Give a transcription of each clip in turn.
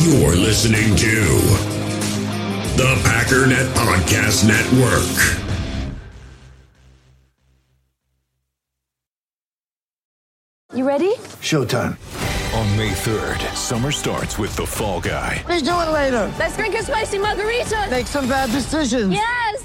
You're listening to the Packernet Podcast Network. You ready? Showtime. On May 3rd, summer starts with The Fall Guy. Let's do it later. Let's drink a spicy margarita. Make some bad decisions. Yes.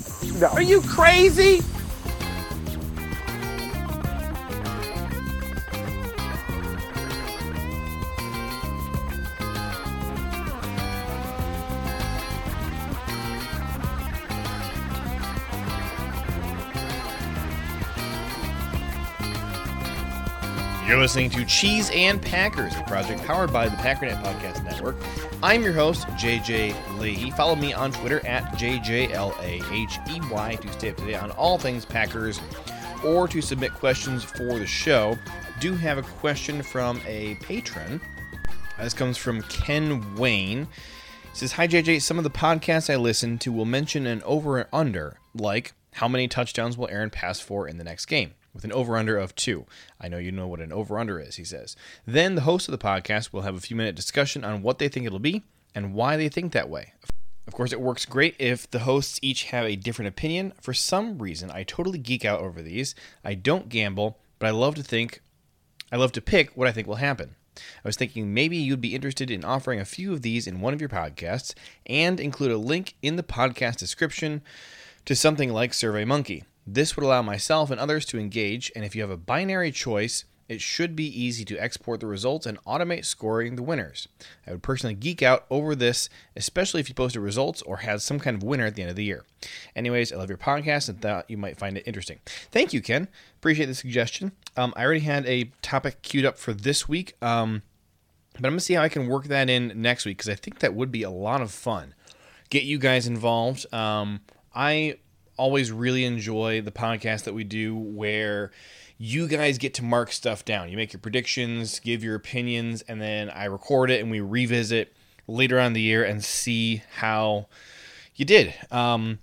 Are you crazy? You're listening to Cheese and Packers, a project powered by the Packernet Podcast Network. I'm your host, JJ Lee. Follow me on Twitter at JJLAHEY to stay up to date on all things Packers or to submit questions for the show. Do have a question from a patron. Uh, this comes from Ken Wayne. He says, Hi JJ, some of the podcasts I listen to will mention an over and under, like how many touchdowns will Aaron pass for in the next game? With an over under of two. I know you know what an over under is, he says. Then the host of the podcast will have a few minute discussion on what they think it'll be and why they think that way. Of course, it works great if the hosts each have a different opinion. For some reason, I totally geek out over these. I don't gamble, but I love to think, I love to pick what I think will happen. I was thinking maybe you'd be interested in offering a few of these in one of your podcasts and include a link in the podcast description to something like SurveyMonkey. This would allow myself and others to engage, and if you have a binary choice, it should be easy to export the results and automate scoring the winners. I would personally geek out over this, especially if you posted results or had some kind of winner at the end of the year. Anyways, I love your podcast and thought you might find it interesting. Thank you, Ken. Appreciate the suggestion. Um, I already had a topic queued up for this week, um, but I'm going to see how I can work that in next week because I think that would be a lot of fun. Get you guys involved. Um, I always really enjoy the podcast that we do where you guys get to mark stuff down. You make your predictions, give your opinions, and then I record it and we revisit later on the year and see how you did. Um,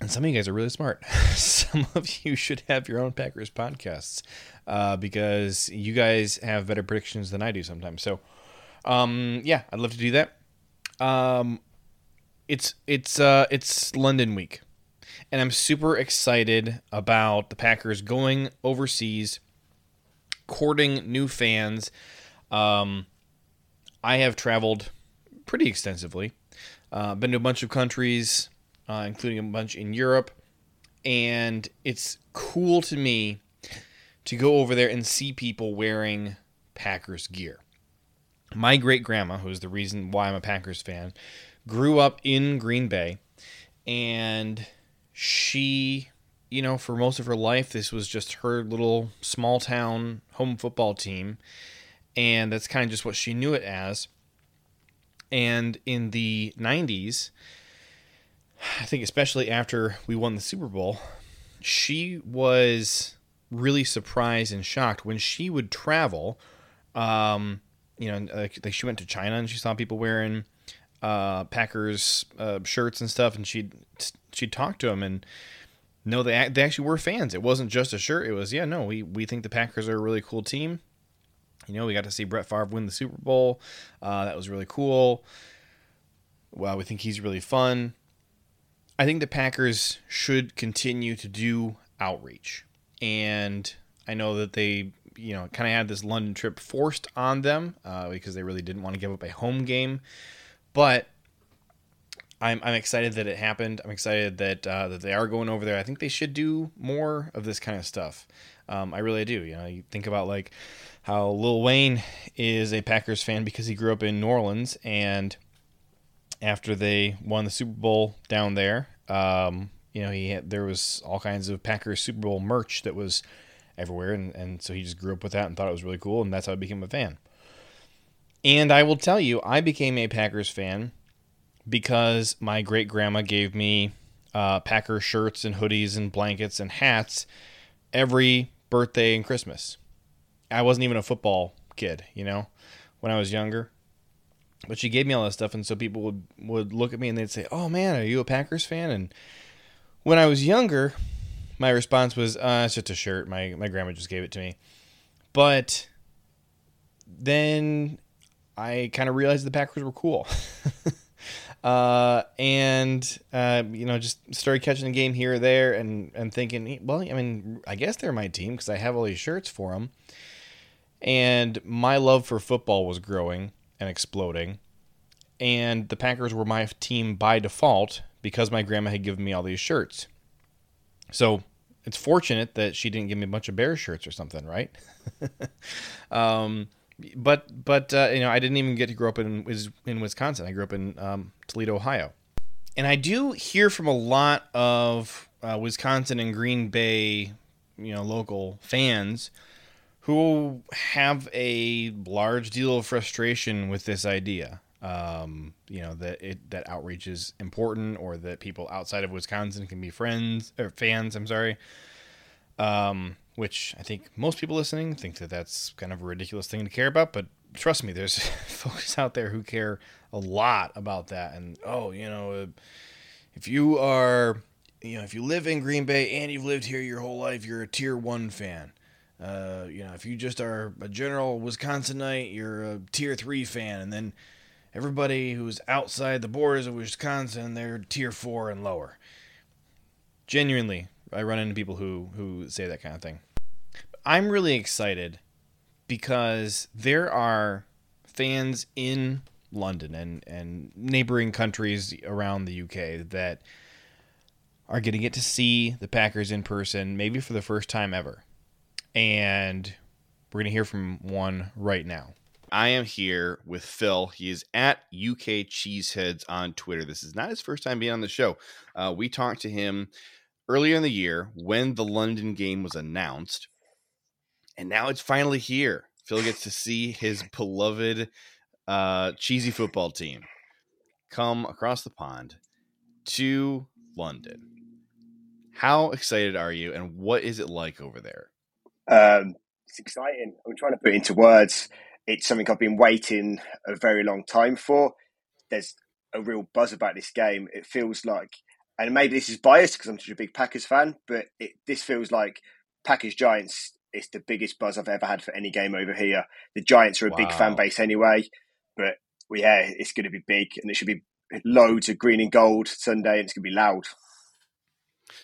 and some of you guys are really smart. some of you should have your own Packers podcasts uh, because you guys have better predictions than I do sometimes. So, um, yeah, I'd love to do that. Um, it's it's uh, it's London week and I'm super excited about the Packers going overseas, courting new fans. Um, I have traveled pretty extensively, uh, been to a bunch of countries, uh, including a bunch in Europe, and it's cool to me to go over there and see people wearing Packers gear. My great grandma, who is the reason why I'm a Packers fan, grew up in Green Bay, and she, you know, for most of her life, this was just her little small town home football team. And that's kind of just what she knew it as. And in the 90s, I think especially after we won the Super Bowl, she was really surprised and shocked when she would travel. Um, you know, like, like she went to China and she saw people wearing uh, Packers uh, shirts and stuff, and she'd she'd talk to them and no, they they actually were fans. It wasn't just a shirt. It was yeah, no, we we think the Packers are a really cool team. You know, we got to see Brett Favre win the Super Bowl. Uh, that was really cool. Well, we think he's really fun. I think the Packers should continue to do outreach, and I know that they you know kind of had this London trip forced on them uh, because they really didn't want to give up a home game. But I'm I'm excited that it happened. I'm excited that uh, that they are going over there. I think they should do more of this kind of stuff. Um, I really do. You know, you think about like how Lil Wayne is a Packers fan because he grew up in New Orleans, and after they won the Super Bowl down there, um, you know, he had, there was all kinds of Packers Super Bowl merch that was everywhere, and, and so he just grew up with that and thought it was really cool, and that's how he became a fan. And I will tell you, I became a Packers fan because my great grandma gave me uh, Packer shirts and hoodies and blankets and hats every birthday and Christmas. I wasn't even a football kid, you know, when I was younger. But she gave me all that stuff, and so people would would look at me and they'd say, "Oh man, are you a Packers fan?" And when I was younger, my response was, uh, "It's just a shirt. My my grandma just gave it to me." But then I kind of realized the Packers were cool. uh, and uh, you know, just started catching a game here or there, and and thinking, well, I mean, I guess they're my team because I have all these shirts for them. And my love for football was growing and exploding, and the Packers were my team by default because my grandma had given me all these shirts. So it's fortunate that she didn't give me a bunch of bear shirts or something, right? um, but but uh, you know, I didn't even get to grow up in in Wisconsin. I grew up in um, Toledo, Ohio, and I do hear from a lot of uh, Wisconsin and Green Bay, you know, local fans who have a large deal of frustration with this idea. Um, you know that it that outreach is important, or that people outside of Wisconsin can be friends or fans. I'm sorry. Um, which I think most people listening think that that's kind of a ridiculous thing to care about, but trust me, there's folks out there who care a lot about that. And oh, you know, uh, if you are, you know, if you live in Green Bay and you've lived here your whole life, you're a tier one fan. Uh, you know, if you just are a general Wisconsinite, you're a tier three fan, and then everybody who's outside the borders of Wisconsin, they're tier four and lower. Genuinely, I run into people who who say that kind of thing. I'm really excited because there are fans in London and and neighboring countries around the UK that are going to get to see the Packers in person, maybe for the first time ever. And we're going to hear from one right now. I am here with Phil. He is at UK Cheeseheads on Twitter. This is not his first time being on the show. Uh, we talked to him earlier in the year when the London game was announced, and now it's finally here. Phil gets to see his beloved uh, cheesy football team come across the pond to London. How excited are you, and what is it like over there? Um, it's exciting. I'm trying to put it into words. It's something I've been waiting a very long time for. There's a real buzz about this game. It feels like and maybe this is biased because I'm such a big Packers fan, but it, this feels like Packers Giants. It's the biggest buzz I've ever had for any game over here. The Giants are a wow. big fan base anyway, but yeah, it's going to be big, and it should be loads of green and gold Sunday, and it's going to be loud.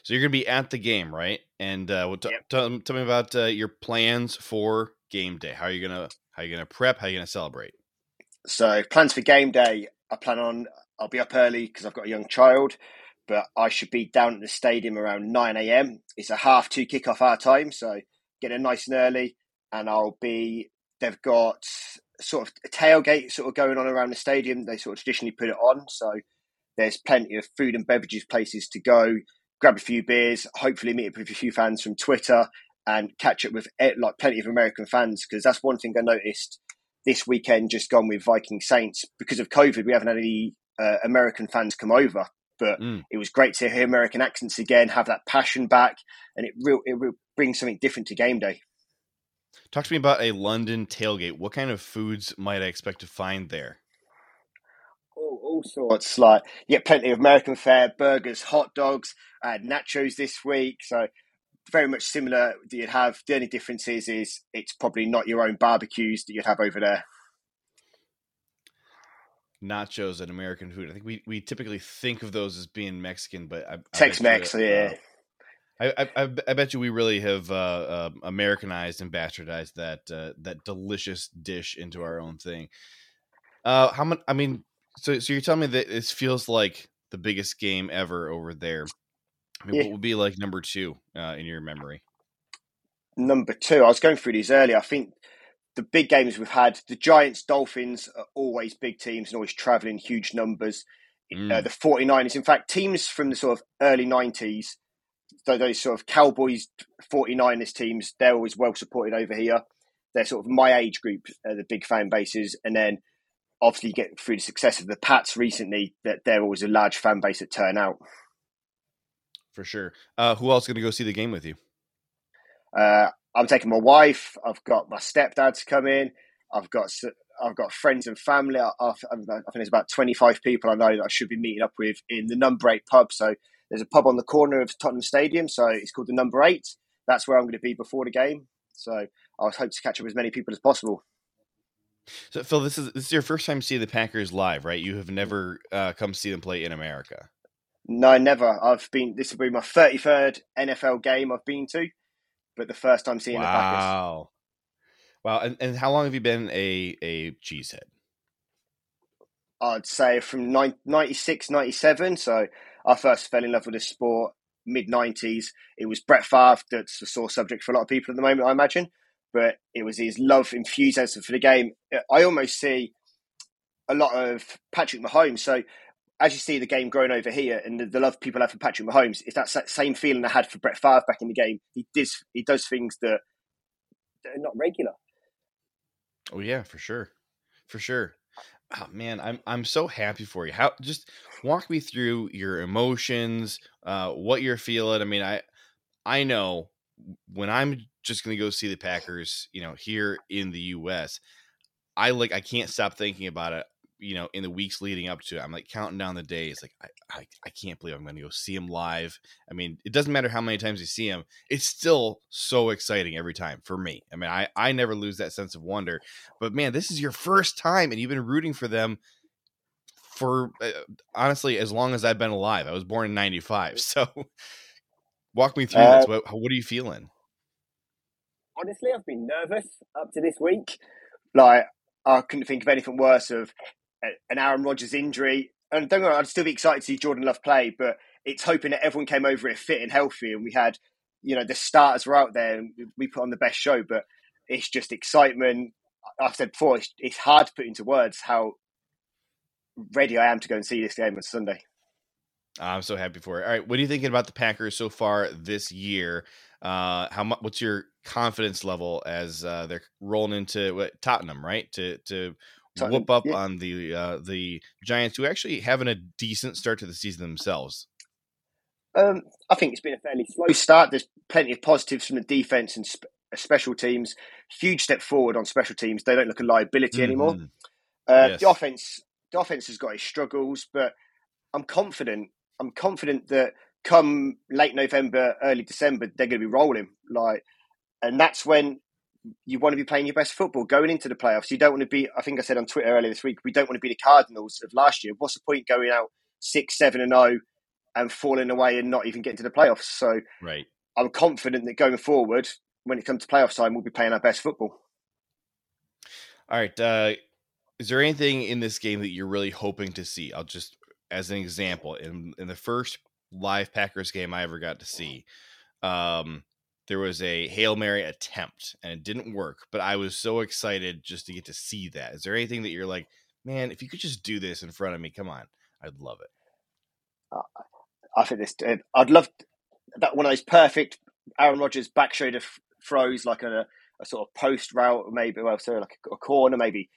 So you're going to be at the game, right? And uh, well, t- yep. tell, tell, me about uh, your plans for game day. How are you gonna how are you gonna prep? How are you gonna celebrate? So plans for game day. I plan on I'll be up early because I've got a young child but I should be down at the stadium around 9 a.m. It's a half two kickoff our time, so get in nice and early, and I'll be. They've got sort of a tailgate sort of going on around the stadium. They sort of traditionally put it on, so there's plenty of food and beverages places to go. Grab a few beers, hopefully meet up with a few fans from Twitter, and catch up with like plenty of American fans because that's one thing I noticed this weekend just gone with Viking Saints because of COVID. We haven't had any uh, American fans come over but mm. it was great to hear American accents again, have that passion back, and it real it real brings something different to game day. Talk to me about a London tailgate. What kind of foods might I expect to find there? All, all sorts. Like you get plenty of American fare, burgers, hot dogs, uh, nachos this week. So very much similar that you'd have. The only difference is, is it's probably not your own barbecues that you'd have over there nachos and American food. I think we, we typically think of those as being Mexican, but I, Tex Mex, yeah. Uh, I, I, I bet you we really have uh, uh, Americanized and bastardized that uh, that delicious dish into our own thing. Uh, how much? I mean, so so you're telling me that this feels like the biggest game ever over there. I mean, Yeah. what would be like number two uh, in your memory? Number two, I was going through these earlier. I think the big games we've had, the Giants, Dolphins are always big teams and always traveling huge numbers. Uh, Mm. the 49ers, in fact, teams from the sort of early 90s, tho- those sort of Cowboys 49ers teams, they're always well supported over here. They're sort of my age group, uh, the big fan bases. And then obviously you get through the success of the Pats recently, that they're always a large fan base that turn out. For sure. Uh, who else going to go see the game with you? Uh, I'm taking my wife. I've got my stepdad to come in. I've got I've got friends and family. I, I, I think there's about 25 people I know that I should be meeting up with in the Number Eight pub. So there's a pub on the corner of Tottenham Stadium. So it's called the Number Eight. That's where I'm going to be before the game. So I hope to catch up with as many people as possible. So, Phil, this is this is your first time seeing the Packers live, right? You have never uh, come see them play in America. No, never. I've been. This will be my 33rd NFL game I've been to, but the first time seeing the Packers. Wow. Wow. And, and how long have you been a, a cheesehead? I'd say from nine- 96, 97. So I first fell in love with the sport mid 90s. It was Brett Favre that's the sore subject for a lot of people at the moment, I imagine. But it was his love, enthusiasm for the game. I almost see a lot of Patrick Mahomes. So as you see the game growing over here and the, the love people have for Patrick Mahomes, it's that same feeling I had for Brett Favre back in the game. He does, he does things that that are not regular. Oh yeah, for sure, for sure. Oh man, I'm I'm so happy for you. How just walk me through your emotions, uh, what you're feeling. I mean, I I know when I'm just gonna go see the Packers, you know, here in the U.S. I like I can't stop thinking about it. You know, in the weeks leading up to it, I'm like counting down the days. Like I, I, I can't believe I'm going to go see him live. I mean, it doesn't matter how many times you see him; it's still so exciting every time for me. I mean, I, I never lose that sense of wonder. But man, this is your first time, and you've been rooting for them for uh, honestly as long as I've been alive. I was born in '95, so walk me through this. Uh, What, what are you feeling? honestly, I've been nervous up to this week. Like, I couldn't think of anything worse of an Aaron Rodgers injury. And don't wrong, I'd still be excited to see Jordan Love play, but it's hoping that everyone came over here fit and healthy, and we had, you know, the starters were out there, and we put on the best show. But it's just excitement. I've said before, it's, it's hard to put into words how ready I am to go and see this game on Sunday. I'm so happy for it. All right, what are you thinking about the Packers so far this year? Uh, how much? What's your confidence level as uh, they're rolling into what, Tottenham, right? To to whoop up yeah. on the uh, the Giants, who actually having a decent start to the season themselves. Um, I think it's been a fairly slow start. There's plenty of positives from the defense and sp- uh, special teams. Huge step forward on special teams. They don't look a liability anymore. Mhm. Uh, Yes. The offense, the offense has got its struggles, but I'm confident. I'm confident that come late November, early December, they're going to be rolling. Like, and that's when you want to be playing your best football going into the playoffs. You don't want to be. I think I said on Twitter earlier this week, we don't want to be the Cardinals of last year. What's the point going out six, seven, and zero and falling away and not even getting to the playoffs? So Right. I'm confident that going forward, when it comes to playoff time, we'll be playing our best football. All right. Uh, is there anything in this game that you're really hoping to see? I'll just, as an example, in in the first live Packers game I ever got to see, um, there was a hail mary attempt and it didn't work. But I was so excited just to get to see that. Is there anything that you're like, man, if you could just do this in front of me, come on, I'd love it. I think this. uh, I'd love that one of those perfect Aaron Rodgers back shoulder throws, like a, a sort of post route, maybe well, sorry, like a, a corner, maybe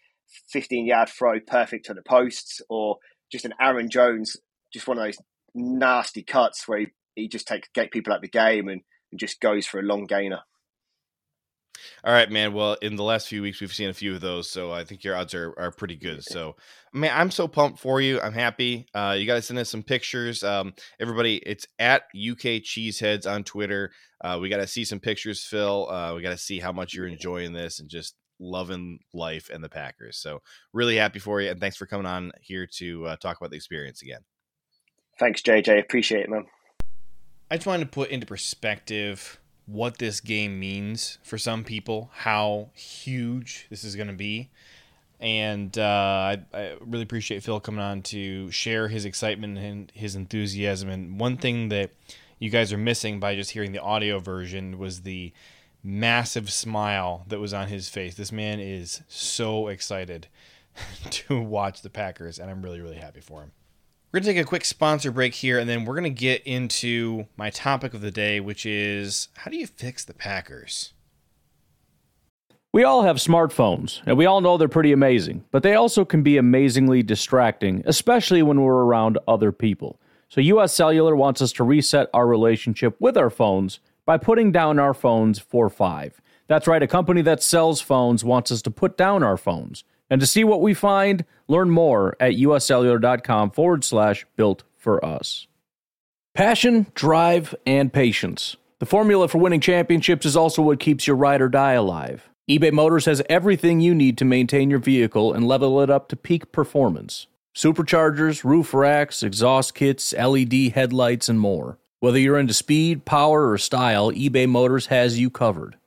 fifteen yard throw, perfect to the posts, or just an Aaron Jones, just one of those nasty cuts where he, he just takes get people out of the game and, just goes for a long gainer. All right, man. Well, in the last few weeks, we've seen a few of those, so I think your odds are, are pretty good. So, man, I'm so pumped for you. I'm happy. Uh, you got to send us some pictures. Um, everybody, it's at UK Cheeseheads on Twitter. Uh, we got to see some pictures, Phil. Uh, we got to see how much you're enjoying this and just loving life and the Packers. So, really happy for you, and thanks for coming on here to uh, talk about the experience again. Thanks, JJ. Appreciate it, man. I just wanted to put into perspective what this game means for some people, how huge this is going to be. And uh, I, I really appreciate Phil coming on to share his excitement and his enthusiasm. And one thing that you guys are missing by just hearing the audio version was the massive smile that was on his face. This man is so excited to watch the Packers, and I'm really, really happy for him. We're going to take a quick sponsor break here, and then we're going to get into my topic of the day, which is how do you fix the Packers? We all have smartphones, and we all know they're pretty amazing, but they also can be amazingly distracting, especially when we're around other people. So, US Cellular wants us to reset our relationship with our phones by putting down our phones for five. That's right, a company that sells phones wants us to put down our phones. And to see what we find, learn more at uscellular.com forward slash built for us. Passion, drive, and patience. The formula for winning championships is also what keeps your ride or die alive. eBay Motors has everything you need to maintain your vehicle and level it up to peak performance superchargers, roof racks, exhaust kits, LED headlights, and more. Whether you're into speed, power, or style, eBay Motors has you covered.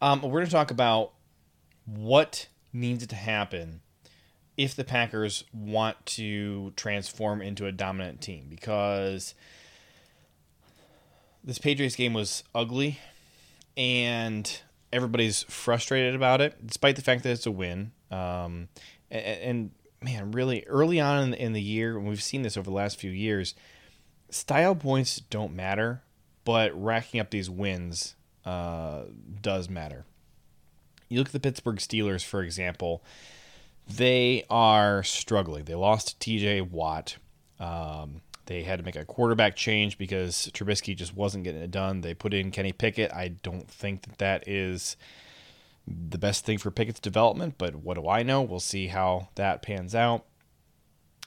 Um, we're going to talk about what needs to happen if the Packers want to transform into a dominant team because this Patriots game was ugly and everybody's frustrated about it, despite the fact that it's a win. Um, and, and, man, really early on in, in the year, and we've seen this over the last few years, style points don't matter, but racking up these wins uh, does matter. You look at the Pittsburgh Steelers, for example, they are struggling. They lost TJ Watt. Um, they had to make a quarterback change because Trubisky just wasn't getting it done. They put in Kenny Pickett. I don't think that that is the best thing for Pickett's development, but what do I know? We'll see how that pans out.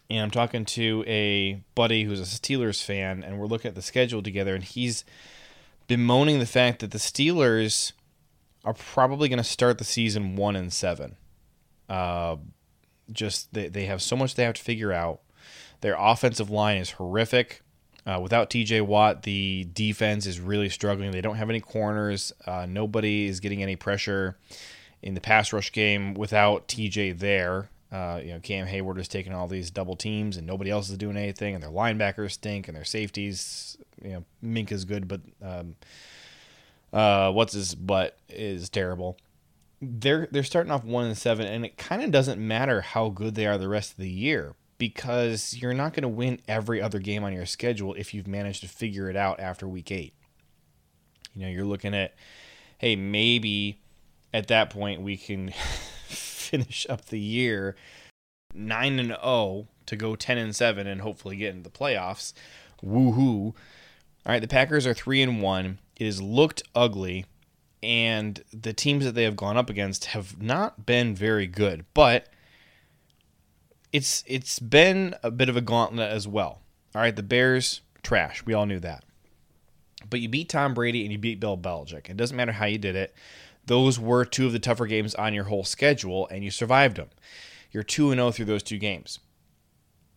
And I'm talking to a buddy who's a Steelers fan, and we're looking at the schedule together, and he's bemoaning the fact that the Steelers are probably going to start the season one and seven. Uh, just they, they have so much they have to figure out. Their offensive line is horrific. Uh, without TJ Watt, the defense is really struggling. They don't have any corners. Uh, nobody is getting any pressure in the pass rush game without TJ there. Uh, you know, Cam Heyward is taking all these double teams, and nobody else is doing anything. And their linebackers stink, and their safeties. You know, Mink is good, but um, uh, what's his butt is terrible. They're they're starting off one and seven, and it kind of doesn't matter how good they are the rest of the year because you're not going to win every other game on your schedule if you've managed to figure it out after week eight. You know, you're looking at, hey, maybe at that point we can finish up the year nine and zero oh to go ten and seven and hopefully get into the playoffs. Woohoo! All right, the Packers are three and one. It has looked ugly, and the teams that they have gone up against have not been very good. But it's it's been a bit of a gauntlet as well. All right, the Bears trash. We all knew that. But you beat Tom Brady and you beat Bill Belichick. It doesn't matter how you did it. Those were two of the tougher games on your whole schedule, and you survived them. You're 2 0 through those two games.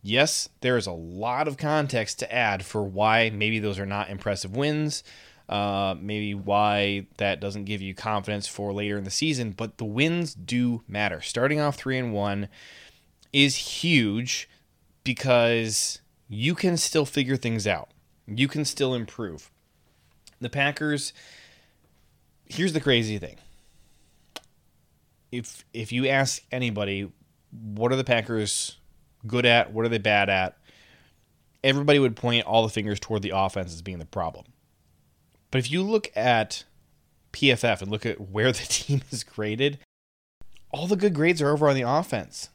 Yes, there is a lot of context to add for why maybe those are not impressive wins, uh, maybe why that doesn't give you confidence for later in the season, but the wins do matter. Starting off three and one is huge because you can still figure things out. You can still improve. The Packers. Here's the crazy thing. If if you ask anybody, what are the Packers good at? What are they bad at? Everybody would point all the fingers toward the offense as being the problem. But if you look at PFF and look at where the team is graded, all the good grades are over on the offense.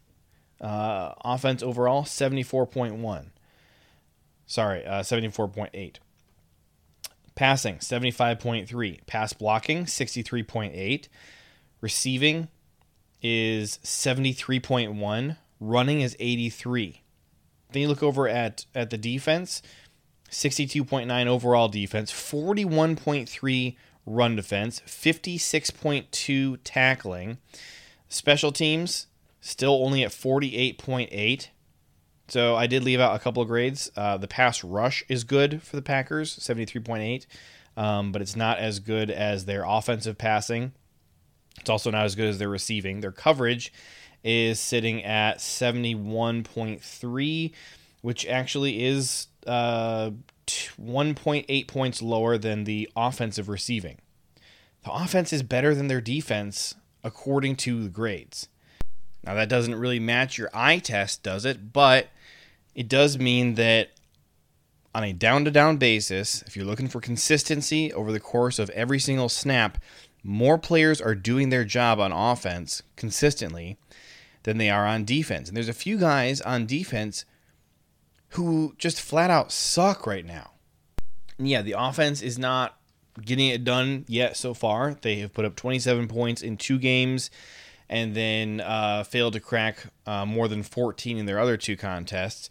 Uh, offense overall, 74.1. Sorry, uh, 74.8. Passing, 75.3. Pass blocking, 63.8. Receiving is 73.1. Running is 83. Then you look over at, at the defense, 62.9 overall defense, 41.3 run defense, 56.2 tackling. Special teams, still only at 48.8. So I did leave out a couple of grades. Uh, the pass rush is good for the Packers, 73.8, um, but it's not as good as their offensive passing. It's also not as good as their receiving. Their coverage is sitting at 71.3, which actually is uh, 1.8 points lower than the offensive receiving. The offense is better than their defense according to the grades. Now, that doesn't really match your eye test, does it? But it does mean that on a down to down basis, if you're looking for consistency over the course of every single snap, more players are doing their job on offense consistently than they are on defense. And there's a few guys on defense who just flat out suck right now. And yeah, the offense is not getting it done yet so far. They have put up 27 points in two games and then uh, failed to crack uh, more than 14 in their other two contests.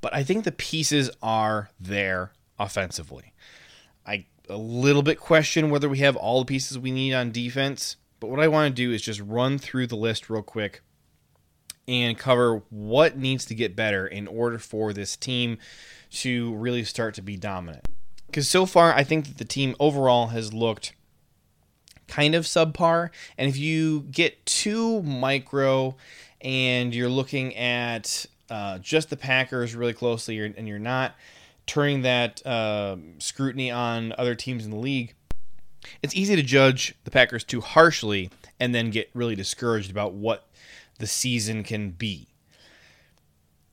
But I think the pieces are there offensively. A little bit question whether we have all the pieces we need on defense, but what I want to do is just run through the list real quick and cover what needs to get better in order for this team to really start to be dominant. Because so far, I think that the team overall has looked kind of subpar. And if you get too micro and you're looking at uh, just the Packers really closely and you're not turning that uh, scrutiny on other teams in the league, it's easy to judge the Packers too harshly and then get really discouraged about what the season can be.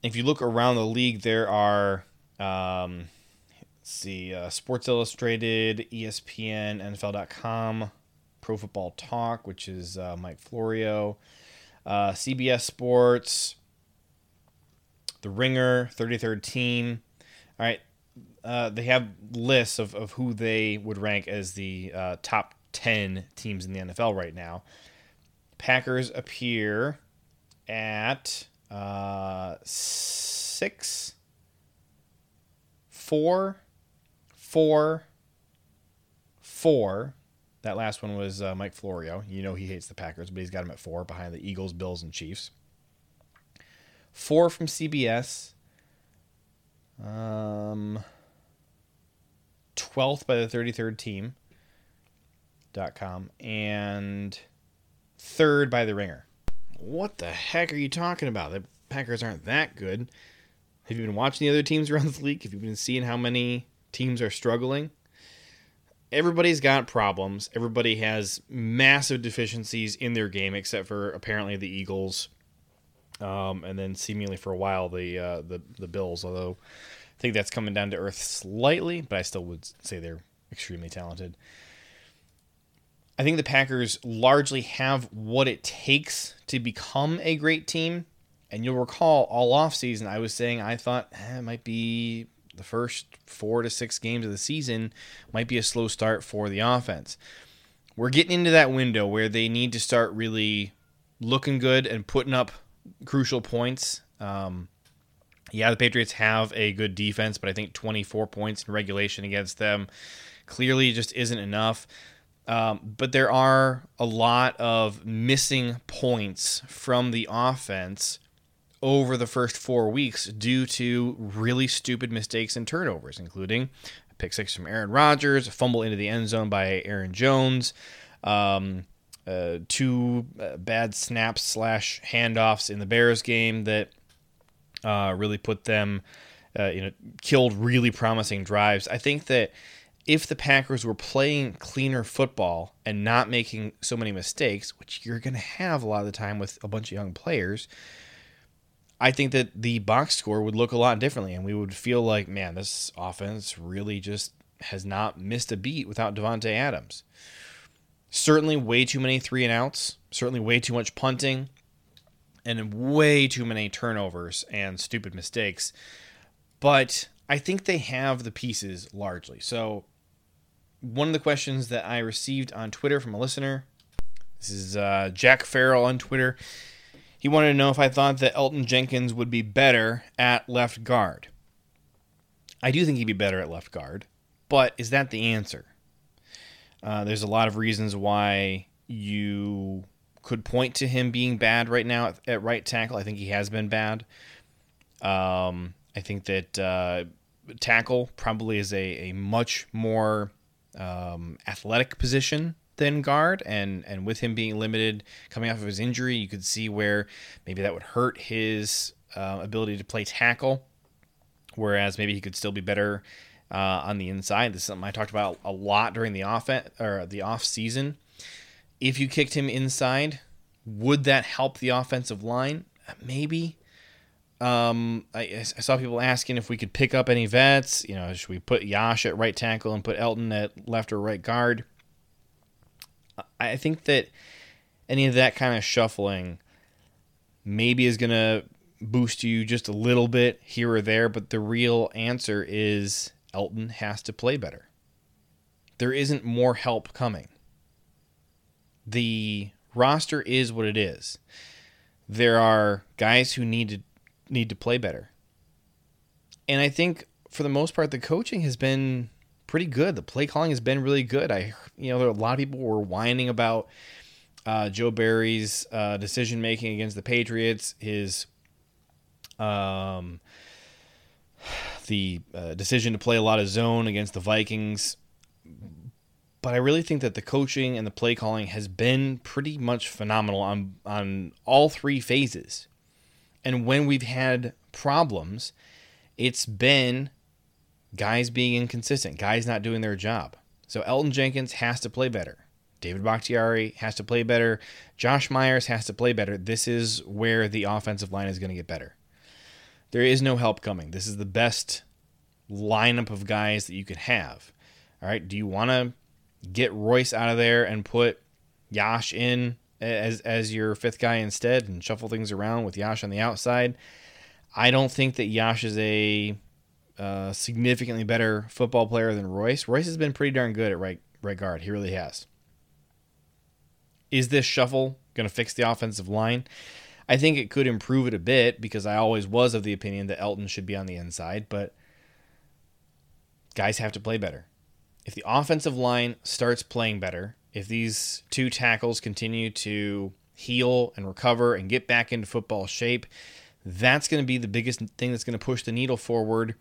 If you look around the league, there are, um, let's see, uh, Sports Illustrated, ESPN, NFL.com, Pro Football Talk, which is uh, Mike Florio, uh, CBS Sports, The Ringer, 33rd Team. All right. Uh, they have lists of, of who they would rank as the uh, top 10 teams in the NFL right now. Packers appear at uh, six, four, four, four. That last one was uh, Mike Florio. You know he hates the Packers, but he's got him at four behind the Eagles, Bills, and Chiefs. Four from CBS. Um, 12th by the 33rd team. Dot com and third by the ringer. What the heck are you talking about? The Packers aren't that good. Have you been watching the other teams around the league? Have you been seeing how many teams are struggling? Everybody's got problems. Everybody has massive deficiencies in their game, except for apparently the Eagles, um, and then seemingly for a while the uh, the the Bills. Although I think that's coming down to earth slightly, but I still would say they're extremely talented. I think the Packers largely have what it takes to become a great team. And you'll recall all offseason, I was saying I thought eh, it might be the first four to six games of the season might be a slow start for the offense. We're getting into that window where they need to start really looking good and putting up crucial points. Um, yeah, the Patriots have a good defense, but I think 24 points in regulation against them clearly just isn't enough. Um, but there are a lot of missing points from the offense over the first four weeks due to really stupid mistakes and turnovers, including a pick six from Aaron Rodgers, a fumble into the end zone by Aaron Jones, um, uh, two uh, bad snaps slash handoffs in the Bears game that uh, really put them, uh, you know, killed really promising drives. I think that if the Packers were playing cleaner football and not making so many mistakes, which you're going to have a lot of the time with a bunch of young players, I think that the box score would look a lot differently, and we would feel like, man, this offense really just has not missed a beat without Davante Adams. Certainly, way too many three and outs. Certainly, way too much punting, and way too many turnovers and stupid mistakes. But I think they have the pieces largely. So, one of the questions that I received on Twitter from a listener, this is uh, Jack Farrell on Twitter. He wanted to know if I thought that Elgton Jenkins would be better at left guard. I do think he'd be better at left guard, but is that the answer? Uh, there's a lot of reasons why you could point to him being bad right now at, at right tackle. I think he has been bad. Um, I think that uh, tackle probably is a, a much more um, athletic position than guard, and and with him being limited coming off of his injury, you could see where maybe that would hurt his uh, ability to play tackle. Whereas maybe he could still be better uh, on the inside. This is something I talked about a lot during the off or the off season. If you kicked him inside, would that help the offensive line? Maybe. Um, I, I, saw people asking if we could pick up any vets. You know, should we put Yosh at right tackle and put Elgton at left or right guard? I think that any of that kind of shuffling maybe is going to boost you just a little bit here or there, but the real answer is Elgton has to play better. There isn't more help coming. The roster is what it is. There are guys who need to need to play better. And I think for the most part the coaching has been pretty good. The play calling has been really good. I, you know, there are a lot of people were whining about uh, Joe Barry's uh, decision making against the Patriots, his um, the uh, decision to play a lot of zone against the Vikings. But I really think that the coaching and the play calling has been pretty much phenomenal on on all three phases. And when we've had problems, it's been guys being inconsistent, guys not doing their job. So Elgton Jenkins has to play better. David Bakhtiari has to play better. Josh Myers has to play better. This is where the offensive line is going to get better. There is no help coming. This is the best lineup of guys that you could have. All right. Do you want to get Royce out of there and put Yosh in as as your fifth guy instead and shuffle things around with Yosh on the outside? I don't think that Yosh is a uh, significantly better football player than Royce. Royce has been pretty darn good at right right guard. He really has. Is this shuffle going to fix the offensive line? I think it could improve it a bit because I always was of the opinion that Elgton should be on the inside, but guys have to play better. If the offensive line starts playing better, if these two tackles continue to heal and recover and get back into football shape, that's going to be the biggest thing that's going to push the needle forward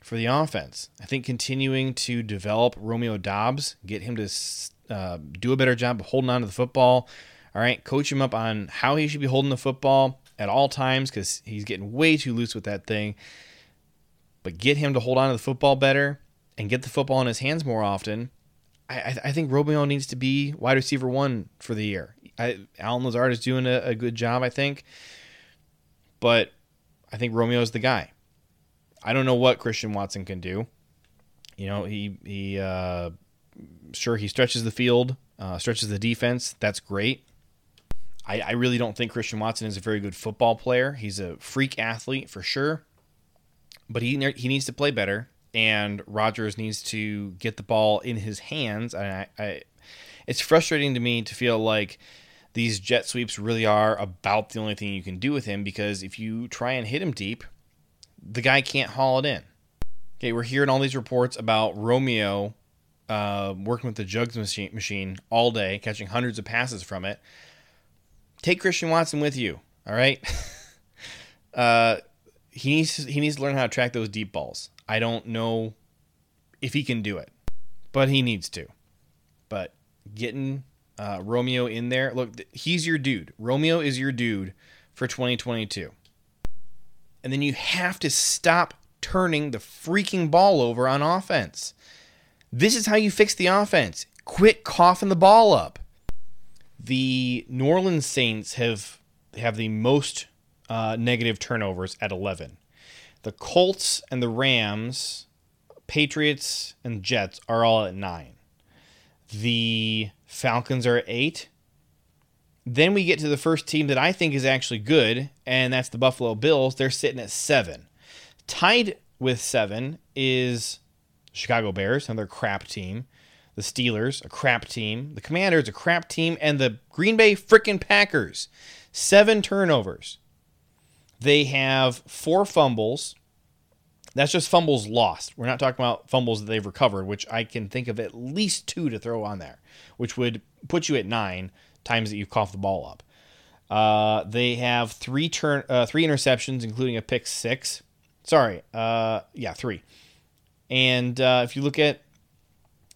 for the offense. I think continuing to develop Romeo Doubs, get him to uh, do a better job of holding on to the football. All right, coach him up on how he should be holding the football at all times because he's getting way too loose with that thing. But get him to hold on to the football better and get the football in his hands more often. I, I think Romeo needs to be wide receiver one for the year. I, Allen Lazard is doing a, a good job, I think. But I think Romeo is the guy. I don't know what Christian Watson can do. You know, he he uh, sure he stretches the field, uh, stretches the defense. That's great. I, I really don't think Christian Watson is a very good football player. He's a freak athlete for sure, but he he needs to play better. And Rodgers needs to get the ball in his hands. And I, I it's frustrating to me to feel like these jet sweeps really are about the only thing you can do with him because if you try and hit him deep, the guy can't haul it in. Okay, we're hearing all these reports about Romeo uh, working with the jugs machine, machine all day, catching hundreds of passes from it. Take Christian Watson with you, all right? Uh, he needs to, he needs to learn how to track those deep balls. I don't know if he can do it, but he needs to. But getting uh, Romeo in there, look, he's your dude. Romeo is your dude for 2022. And then you have to stop turning the freaking ball over on offense. This is how you fix the offense. Quit coughing the ball up. The New Orleans Saints have have the most uh, negative turnovers at 11. The Colts and the Rams, Patriots and Jets are all at 9. The Falcons are at 8. Then we get to the first team that I think is actually good, and that's the Buffalo Bills. They're sitting at 7. Tied with 7 is Chicago Bears, another crap team. The Steelers, a crap team. The Commanders, a crap team. And the Green Bay freaking Packers, seven turnovers. They have four fumbles. That's just fumbles lost. We're not talking about fumbles that they've recovered, which I can think of at least two to throw on there, which would put you at nine times that you've coughed the ball up. Uh, they have three turn, uh, three interceptions, including a pick six. Sorry, uh, yeah, three. And uh, if you look at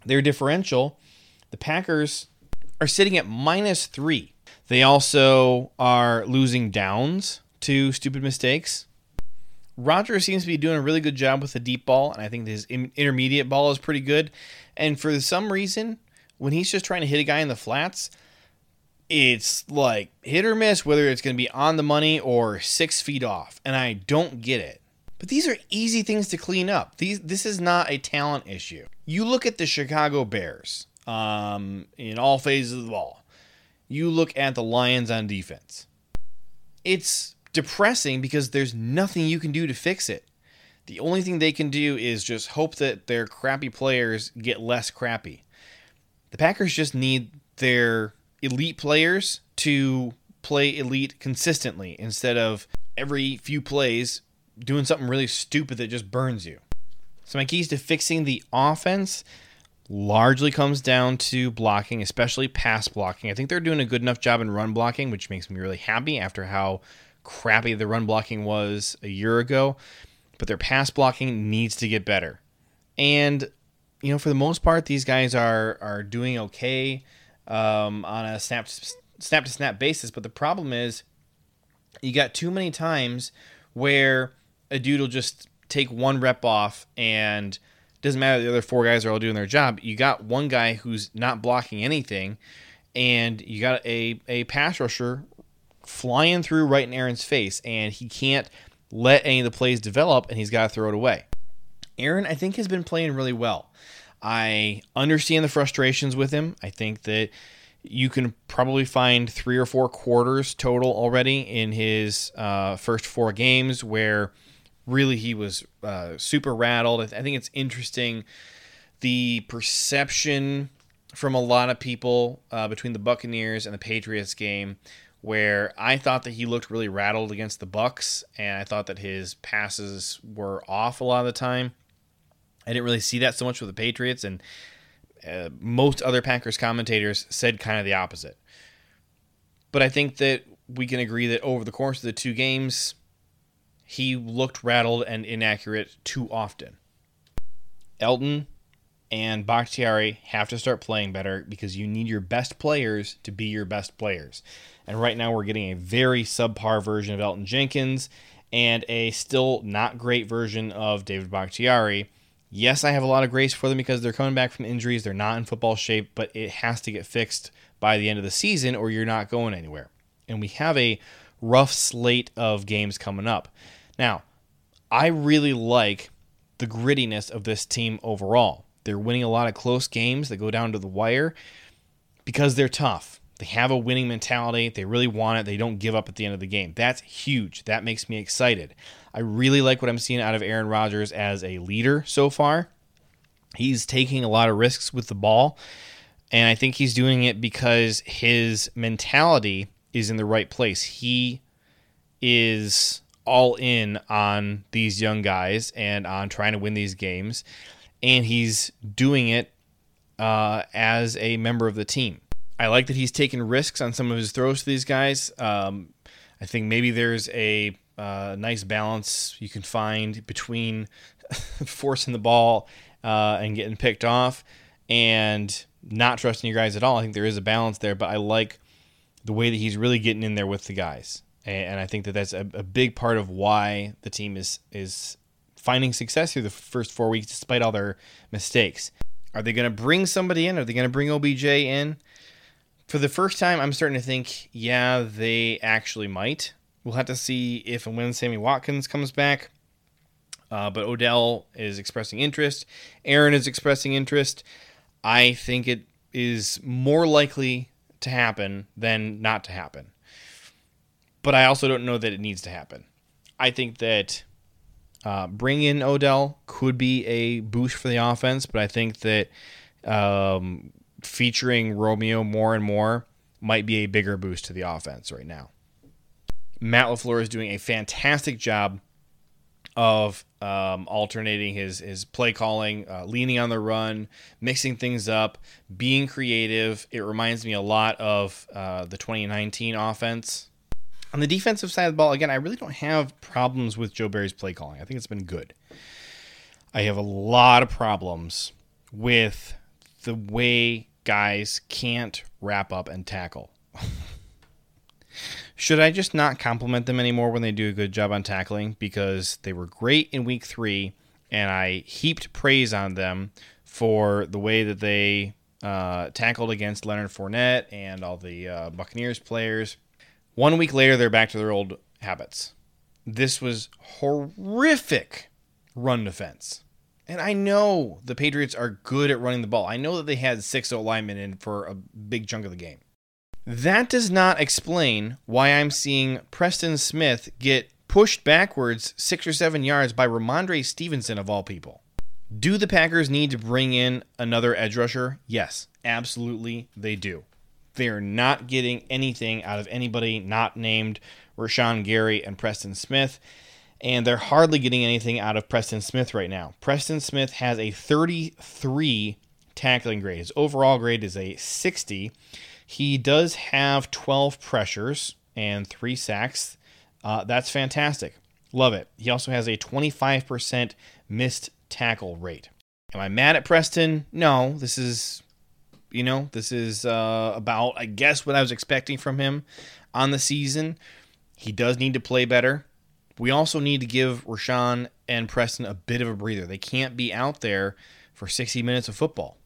their differential, the Packers are sitting at minus three. They also are losing downs to stupid mistakes. Rodgers seems to be doing a really good job with the deep ball, and I think his intermediate ball is pretty good. And for some reason, when he's just trying to hit a guy in the flats, it's like hit or miss whether it's going to be on the money or six feet off. And I don't get it. But these are easy things to clean up. These this is not a talent issue. You look at the Chicago Bears um, in all phases of the ball. You look at the Lions on defense. It's depressing because there's nothing you can do to fix it. The only thing they can do is just hope that their crappy players get less crappy. The Packers just need their elite players to play elite consistently instead of every few plays doing something really stupid that just burns you. So my keys to fixing the offense largely comes down to blocking, especially pass blocking. I think they're doing a good enough job in run blocking, which makes me really happy after how crappy the run blocking was a year ago. But their pass blocking needs to get better. And you know, for the most part, these guys are are doing okay um, on a snap snap to snap basis. But the problem is, you got too many times where a dude will just take one rep off and doesn't matter the other four guys are all doing their job. You got one guy who's not blocking anything, and you got a, a pass rusher flying through right in Aaron's face, and he can't let any of the plays develop, and he's got to throw it away. Aaron, I think, has been playing really well. I understand the frustrations with him. I think that you can probably find three or four quarters total already in his uh, first four games where really he was uh, super rattled. I think it's interesting the perception from a lot of people uh, between the Buccaneers and the Patriots game where I thought that he looked really rattled against the Bucks and I thought that his passes were off a lot of the time. I didn't really see that so much with the Patriots and uh, most other Packers commentators said kind of the opposite. But I think that we can agree that over the course of the two games, he looked rattled and inaccurate too often. Elgton and Bakhtiari have to start playing better because you need your best players to be your best players. And right now we're getting a very subpar version of Elgton Jenkins and a still not great version of David Bakhtiari. Yes, I have a lot of grace for them because they're coming back from injuries. They're not in football shape, but it has to get fixed by the end of the season or you're not going anywhere. And we have a rough slate of games coming up. Now, I really like the grittiness of this team overall. They're winning a lot of close games that go down to the wire because they're tough. They have a winning mentality. They really want it. They don't give up at the end of the game. That's huge. That makes me excited. I really like what I'm seeing out of Aaron Rodgers as a leader so far. He's taking a lot of risks with the ball, and I think he's doing it because his mentality is in the right place. He is all in on these young guys and on trying to win these games. And he's doing it uh, as a member of the team. I like that he's taking risks on some of his throws to these guys. Um, I think maybe there's a uh, nice balance you can find between forcing the ball uh, and getting picked off and not trusting your guys at all. I think there is a balance there, but I like the way that he's really getting in there with the guys, and, I think that that's a, a big part of why the team is is finding success through the first four weeks despite all their mistakes. Are they going to bring somebody in? Are they going to bring OBJ in? For the first time, I'm starting to think, yeah, they actually might. We'll have to see if and when Sammy Watkins comes back. Uh, but Odell is expressing interest. Aaron is expressing interest. I think it is more likely to happen than not to happen. But I also don't know that it needs to happen. I think that uh, bring in Odell could be a boost for the offense, but I think that um, featuring Romeo more and more might be a bigger boost to the offense right now. Matt LaFleur is doing a fantastic job of um, alternating his his play calling, uh, leaning on the run, mixing things up, being creative. It reminds me a lot of uh, the 2019 offense. On the defensive side of the ball, again, I really don't have problems with Joe Barry's play calling. I think it's been good. I have a lot of problems with the way guys can't wrap up and tackle. Should I just not compliment them anymore when they do a good job on tackling? Because they were great in week three, and I heaped praise on them for the way that they uh, tackled against Leonard Fournette and all the uh, Buccaneers players. One week later, they're back to their old habits. This was horrific run defense. And I know the Patriots are good at running the ball. I know that they had six O linemen in for a big chunk of the game. That does not explain why I'm seeing Preston Smith get pushed backwards six or seven yards by Rhamondre Stevenson, of all people. Do the Packers need to bring in another edge rusher? Yes, absolutely, they do. They're not getting anything out of anybody not named Rashan Gary and Preston Smith, and they're hardly getting anything out of Preston Smith right now. Preston Smith has a 33 tackling grade. His overall grade is a 60 he does have 12 pressures and three sacks. Uh, that's fantastic. Love it. He also has a 25% missed tackle rate. Am I mad at Preston? No. This is, you know, this is uh, about, I guess, what I was expecting from him on the season. He does need to play better. We also need to give Rashan and Preston a bit of a breather. They can't be out there for 60 minutes of football.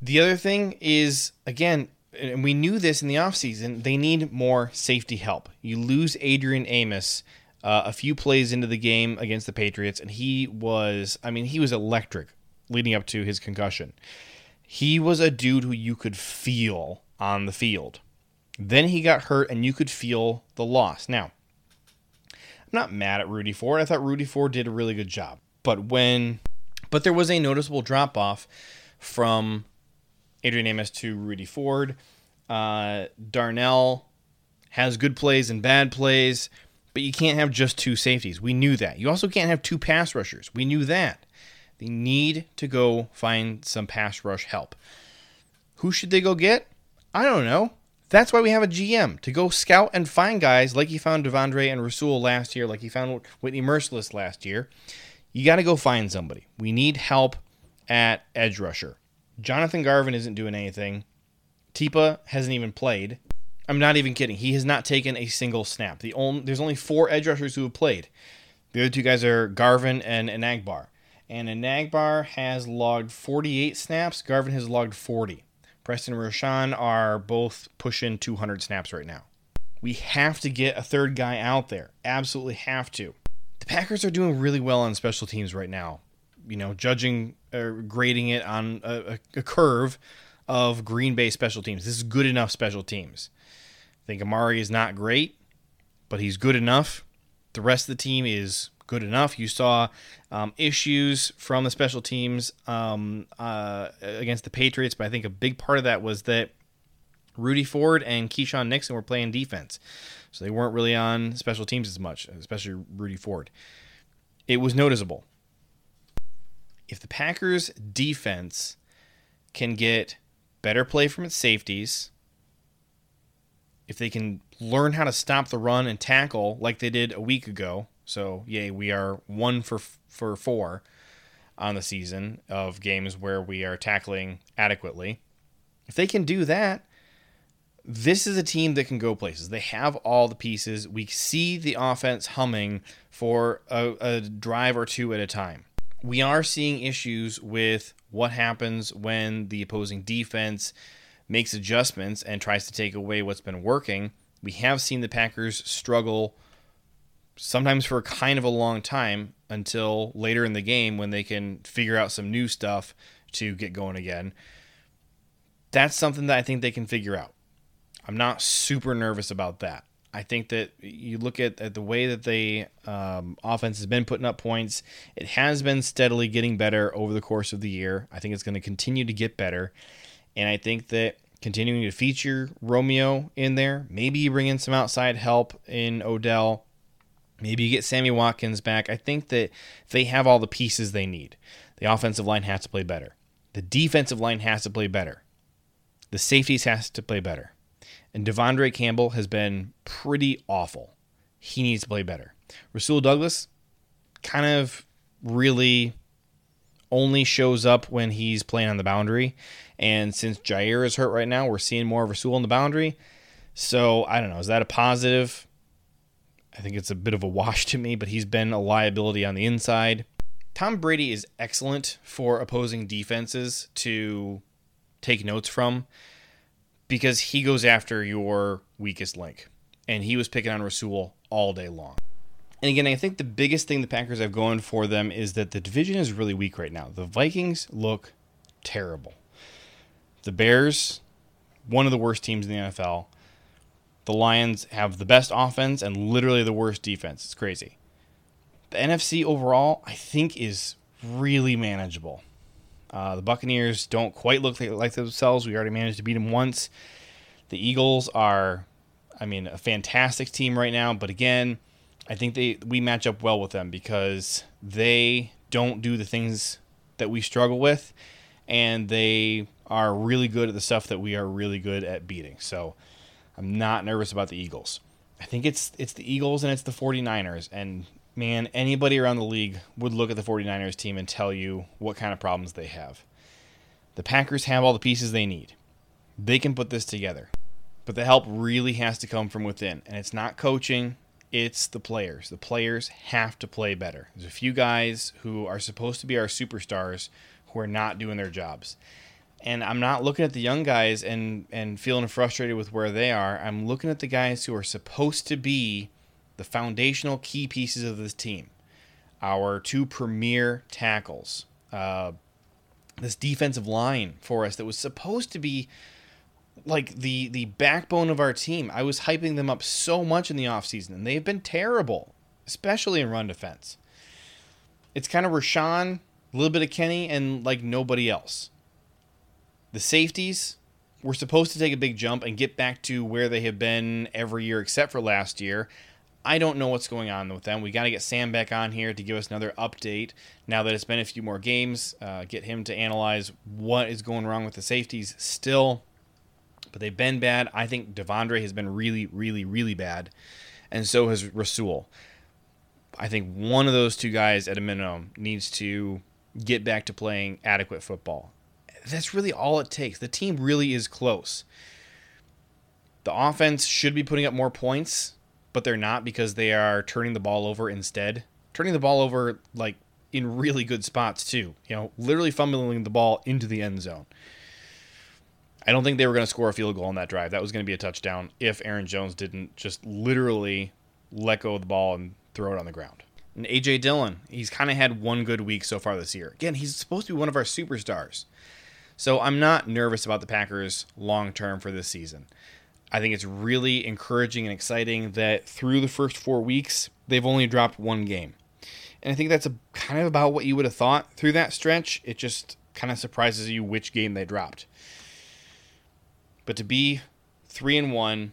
The other thing is, again, and we knew this in the offseason, they need more safety help. You lose Adrian Amos uh, a few plays into the game against the Patriots, and he was, I mean, he was electric leading up to his concussion. He was a dude who you could feel on the field. Then he got hurt, and you could feel the loss. Now, I'm not mad at Rudy Ford. I thought Rudy Ford did a really good job. But when, but there was a noticeable drop off from Adrian Amos to Rudy Ford. Uh, Darnell has good plays and bad plays, but you can't have just two safeties. We knew that. You also can't have two pass rushers. We knew that. They need to go find some pass rush help. Who should they go get? I don't know. That's why we have a GM to go scout and find guys like he found De'Vondre and Rasul last year, like he found Whitney Mercilus last year. You got to go find somebody. We need help at edge rusher. Jonathan Garvin isn't doing anything. Tipa hasn't even played. I'm not even kidding. He has not taken a single snap. The only there's only four edge rushers who have played. The other two guys are Garvin and Enagbare. And Enagbare has logged 48 snaps. Garvin has logged 40. Preston and Rashan are both pushing 200 snaps right now. We have to get a third guy out there. Absolutely have to. The Packers are doing really well on special teams right now you know, judging or grading it on a, a, curve of Green Bay special teams. This is good enough special teams. I think Amari is not great, but he's good enough. The rest of the team is good enough. You saw um, issues from the special teams um, uh, against the Patriots, but I think a big part of that was that Rudy Ford and Keisean Nixon were playing defense. So they weren't really on special teams as much, especially Rudy Ford. It was noticeable if the Packers defense can get better play from its safeties if they can learn how to stop the run and tackle like they did a week ago, so yay, we are one for for four on the season of games where we are tackling adequately. If they can do that, this is a team that can go places. They have all the pieces. We see the offense humming for a, a drive or two at a time. We are seeing issues with what happens when the opposing defense makes adjustments and tries to take away what's been working. We have seen the Packers struggle sometimes for kind of a long time until later in the game when they can figure out some new stuff to get going again. That's something that I think they can figure out. I'm not super nervous about that. I think that you look at, at the way that the um, offense has been putting up points, it has been steadily getting better over the course of the year. I think it's going to continue to get better. And I think that continuing to feature Romeo in there, maybe bring in some outside help in Odell, maybe you get Sammy Watkins back. I think that they have all the pieces they need. The offensive line has to play better, the defensive line has to play better, the safeties has to play better. And De'Vondre Campbell has been pretty awful. He needs to play better. Rasul Douglas kind of really only shows up when he's playing on the boundary. And since Jaire is hurt right now, we're seeing more of Rasul on the boundary. So I don't know. Is that a positive? I think it's a bit of a wash to me, but he's been a liability on the inside. Tom Brady is excellent for opposing defenses to take notes from because he goes after your weakest link. And he was picking on Rasul all day long. And again, I think the biggest thing the Packers have going for them is that the division is really weak right now. The Vikings look terrible. The Bears, one of the worst teams in the NFL. The Lions have the best offense and literally the worst defense. It's crazy. The NFC overall, I think, is really manageable. Uh, the Buccaneers don't quite look like, themselves. We already managed to beat them once. The Eagles are, I mean, a fantastic team right now. But again, I think they we match up well with them because they don't do the things that we struggle with, and they are really good at the stuff that we are really good at beating. So I'm not nervous about the Eagles. I think it's it's the Eagles and it's the 49ers and man, anybody around the league would look at the 49ers team and tell you what kind of problems they have. The Packers have all the pieces they need. They can put this together. But the help really has to come from within. And it's not coaching, it's the players. The players have to play better. There's a few guys who are supposed to be our superstars who are not doing their jobs. And I'm not looking at the young guys and, and feeling frustrated with where they are. I'm looking at the guys who are supposed to be the foundational key pieces of this team. Our two premier tackles. Uh, this defensive line for us that was supposed to be like the the backbone of our team. I was hyping them up so much in the offseason, and they've been terrible, especially in run defense. It's kind of Rashan, a little bit of Kenny, and like nobody else. The safeties were supposed to take a big jump and get back to where they have been every year except for last year. I don't know what's going on with them. We got to get Sam back on here to give us another update now that it's been a few more games. Uh, get him to analyze what is going wrong with the safeties still. But they've been bad. I think De'Vondre has been really, really, really bad. And so has Rasul. I think one of those two guys, at a minimum, needs to get back to playing adequate football. That's really all it takes. The team really is close. The offense should be putting up more points but they're not because they are turning the ball over instead. Turning the ball over like in really good spots too. You know, literally fumbling the ball into the end zone. I don't think they were going to score a field goal on that drive. That was going to be a touchdown if Aaron Jones didn't just literally let go of the ball and throw it on the ground. And AJ Dillon, he's kind of had one good week so far this year. Again, he's supposed to be one of our superstars. So I'm not nervous about the Packers long term for this season. I think it's really encouraging and exciting that through the first four weeks, they've only dropped one game. And I think that's a, kind of about what you would have thought through that stretch. It just kind of surprises you which game they dropped. But to be three and one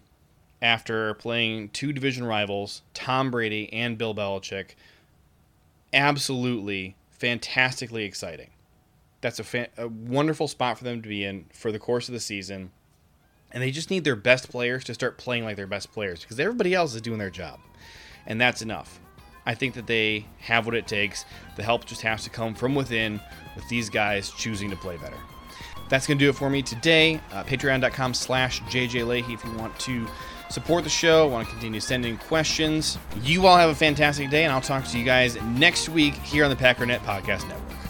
after playing two division rivals, Tom Brady and Bill Belichick, absolutely fantastically exciting. That's a, a wonderful spot for them to be in for the course of the season And they just need their best players to start playing like their best players because everybody else is doing their job. And that's enough. I think that they have what it takes. The help just has to come from within with these guys choosing to play better. That's going to do it for me today. Uh, Patreon.com slash JJ Leahy if you want to support the show, want to continue sending questions. You all have a fantastic day, and I'll talk to you guys next week here on the Packernet Podcast Network.